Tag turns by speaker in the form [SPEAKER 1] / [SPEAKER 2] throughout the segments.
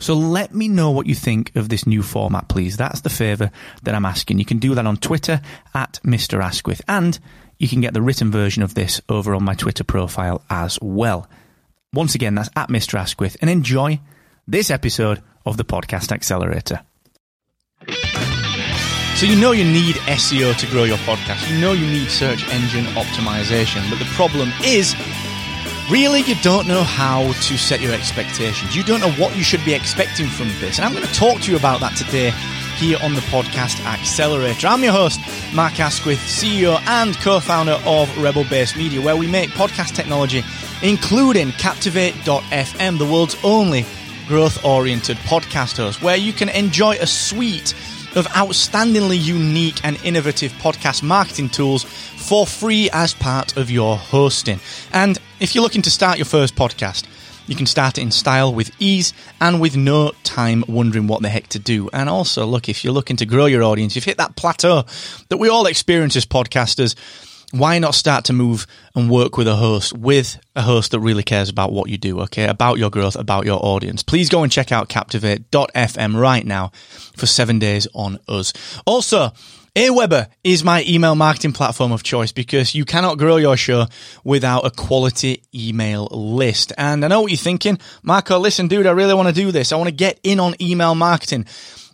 [SPEAKER 1] So let me know what you think of this new format, please. That's the favour that I'm asking. You can do that on Twitter at Mr. Asquith, and you can get the written version of this over on my Twitter profile as well. Once again, that's at Mr. Asquith, and enjoy this episode of the Podcast Accelerator. So you know you need SEO to grow your podcast. You know you need search engine optimization, but the problem is really you don't know how to set your expectations. You don't know what you should be expecting from this. And I'm going to talk to you about that today here on the podcast Accelerator. I'm your host, Mark Asquith, CEO and co-founder of Rebel Base Media, where we make podcast technology, including Captivate.fm, the world's only growth-oriented podcast host, where you can enjoy a suite of outstandingly unique and innovative podcast marketing tools for free as part of your hosting. And if you're looking to start your first podcast, you can start it in style with ease and with no time wondering what the heck to do. And also, look, if you're looking to grow your audience, you've hit that plateau that we all experience as podcasters why not start to move and work with a host, with a host that really cares about what you do, okay? About your growth, about your audience. Please go and check out captivate.fm right now for seven days on us. Also, Aweber is my email marketing platform of choice because you cannot grow your show without a quality email list. And I know what you're thinking, Marco, listen, dude, I really want to do this. I want to get in on email marketing.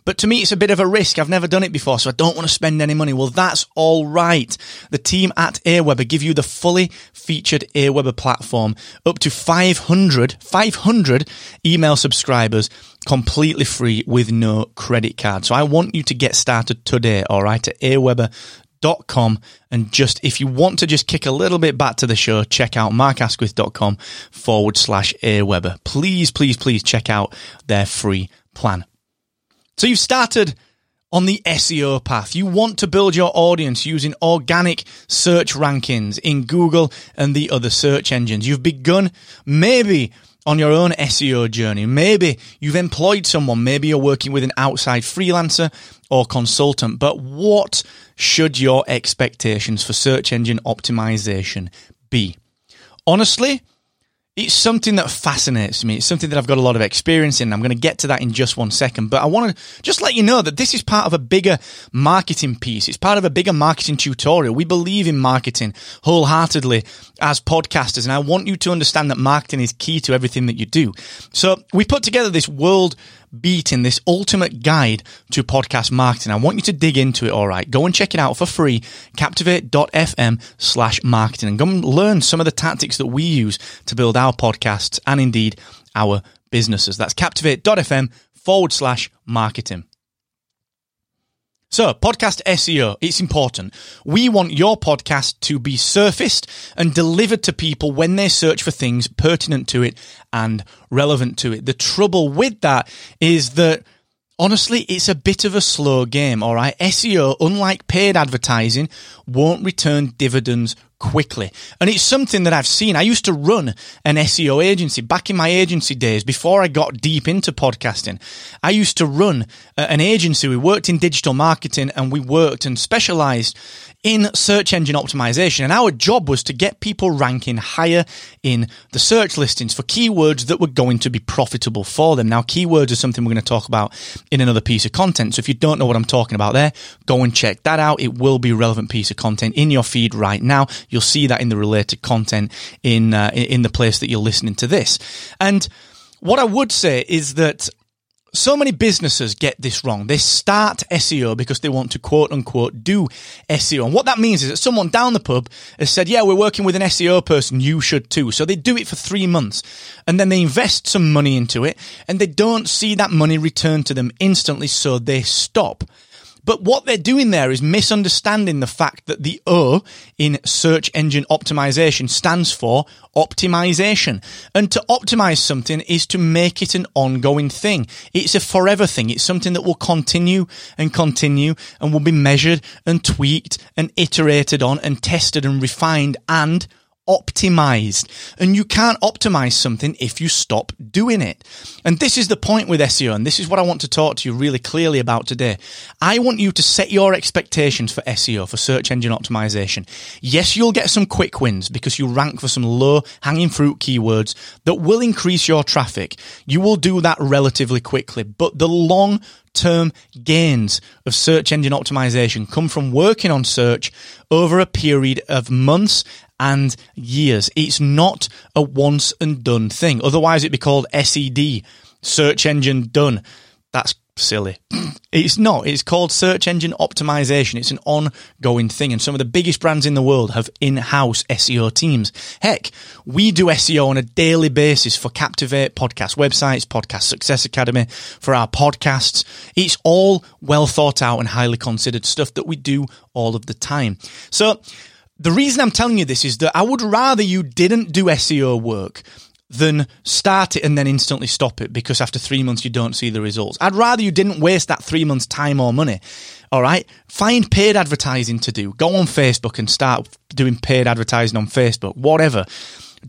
[SPEAKER 1] But to me, it's a bit of a risk. I've never done it before, so I don't want to spend any money. Well, that's all right. The team at Aweber give you the fully featured Aweber platform, up to 500, 500 email subscribers completely free with no credit card. So I want you to get started today, all right, at aweber.com. And just if you want to just kick a little bit back to the show, check out markasquith.com forward slash Aweber. Please, please, please check out their free plan. So you've started on the SEO path. You want to build your audience using organic search rankings in Google and the other search engines. You've begun maybe on your own SEO journey. Maybe you've employed someone. Maybe you're working with an outside freelancer or consultant. But what should your expectations for search engine optimization be? Honestly, it's something that fascinates me. It's something that I've got a lot of experience in. I'm going to get to that in just one second, but I want to just let you know that this is part of a bigger marketing piece. It's part of a bigger marketing tutorial. We believe in marketing wholeheartedly as podcasters, and I want you to understand that marketing is key to everything that you do. So we put together this world beating this ultimate guide to podcast marketing. I want you to dig into it. All right. Go and check it out for free. Captivate.fm slash marketing and go and learn some of the tactics that we use to build our podcasts and indeed our businesses. That's captivate.fm forward slash marketing. So, podcast SEO, it's important. We want your podcast to be surfaced and delivered to people when they search for things pertinent to it and relevant to it. The trouble with that is that honestly, it's a bit of a slow game, all right? SEO, unlike paid advertising, won't return dividends quickly. And it's something that I've seen. I used to run an SEO agency back in my agency days before I got deep into podcasting. I used to run uh, an agency. We worked in digital marketing and we worked and specialized in search engine optimization. And our job was to get people ranking higher in the search listings for keywords that were going to be profitable for them. Now, keywords are something we're going to talk about in another piece of content. So if you don't know what I'm talking about there, go and check that out. It will be a relevant piece of content in your feed right now. You'll see that in the related content in, uh, in the place that you're listening to this. And what I would say is that so many businesses get this wrong. They start SEO because they want to quote unquote do SEO. And what that means is that someone down the pub has said, yeah, we're working with an SEO person. You should too. So they do it for three months and then they invest some money into it and they don't see that money return to them instantly. So they stop. But what they're doing there is misunderstanding the fact that the O in search engine optimization stands for optimization. And to optimize something is to make it an ongoing thing. It's a forever thing. It's something that will continue and continue and will be measured and tweaked and iterated on and tested and refined and optimized. And you can't optimize something if you stop doing it. And this is the point with SEO. And this is what I want to talk to you really clearly about today. I want you to set your expectations for SEO, for search engine optimization. Yes, you'll get some quick wins because you rank for some low hanging fruit keywords that will increase your traffic. You will do that relatively quickly, but the long term gains of search engine optimization come from working on search over a period of months and years. It's not a once and done thing. Otherwise, it'd be called SED, search engine done. That's silly. It's not. It's called search engine optimization. It's an ongoing thing. And some of the biggest brands in the world have in-house SEO teams. Heck, we do SEO on a daily basis for Captivate podcast websites, Podcast Success Academy, for our podcasts. It's all well thought out and highly considered stuff that we do all of the time. So the reason I'm telling you this is that I would rather you didn't do SEO work than start it and then instantly stop it because after three months you don't see the results. I'd rather you didn't waste that three months time or money. All right. Find paid advertising to do. Go on Facebook and start doing paid advertising on Facebook, whatever.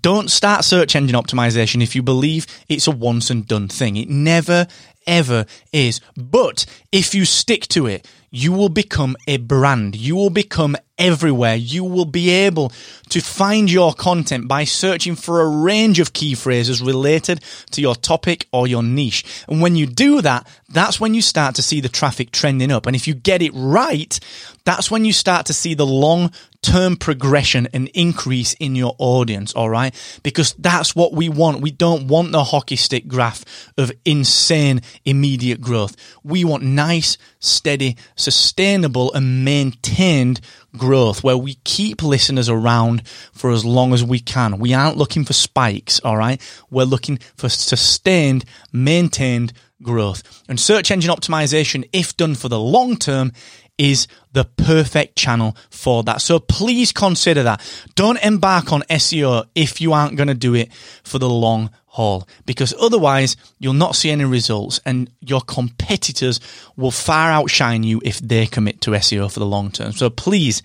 [SPEAKER 1] Don't start search engine optimization if you believe it's a once and done thing. It never, ever is. But if you stick to it, you will become a brand. You will become everywhere. You will be able to find your content by searching for a range of key phrases related to your topic or your niche. And when you do that, that's when you start to see the traffic trending up. And if you get it right, that's when you start to see the long term progression and increase in your audience. All right. Because that's what we want. We don't want the hockey stick graph of insane immediate growth. We want nice, steady, sustainable and maintained growth where we keep listeners around for as long as we can. We aren't looking for spikes, all right? We're looking for sustained, maintained growth. And search engine optimization, if done for the long term, is the perfect channel for that. So please consider that. Don't embark on SEO if you aren't going to do it for the long haul because otherwise you'll not see any results and your competitors will far outshine you if they commit to SEO for the long term. So please,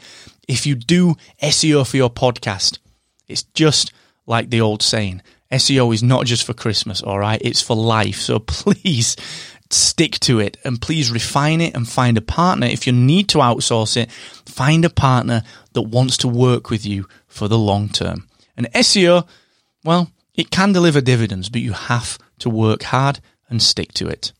[SPEAKER 1] if you do SEO for your podcast, it's just like the old saying. SEO is not just for Christmas, all right? It's for life. So please stick to it and please refine it and find a partner. If you need to outsource it, find a partner that wants to work with you for the long term. And SEO, well, it can deliver dividends, but you have to work hard and stick to it.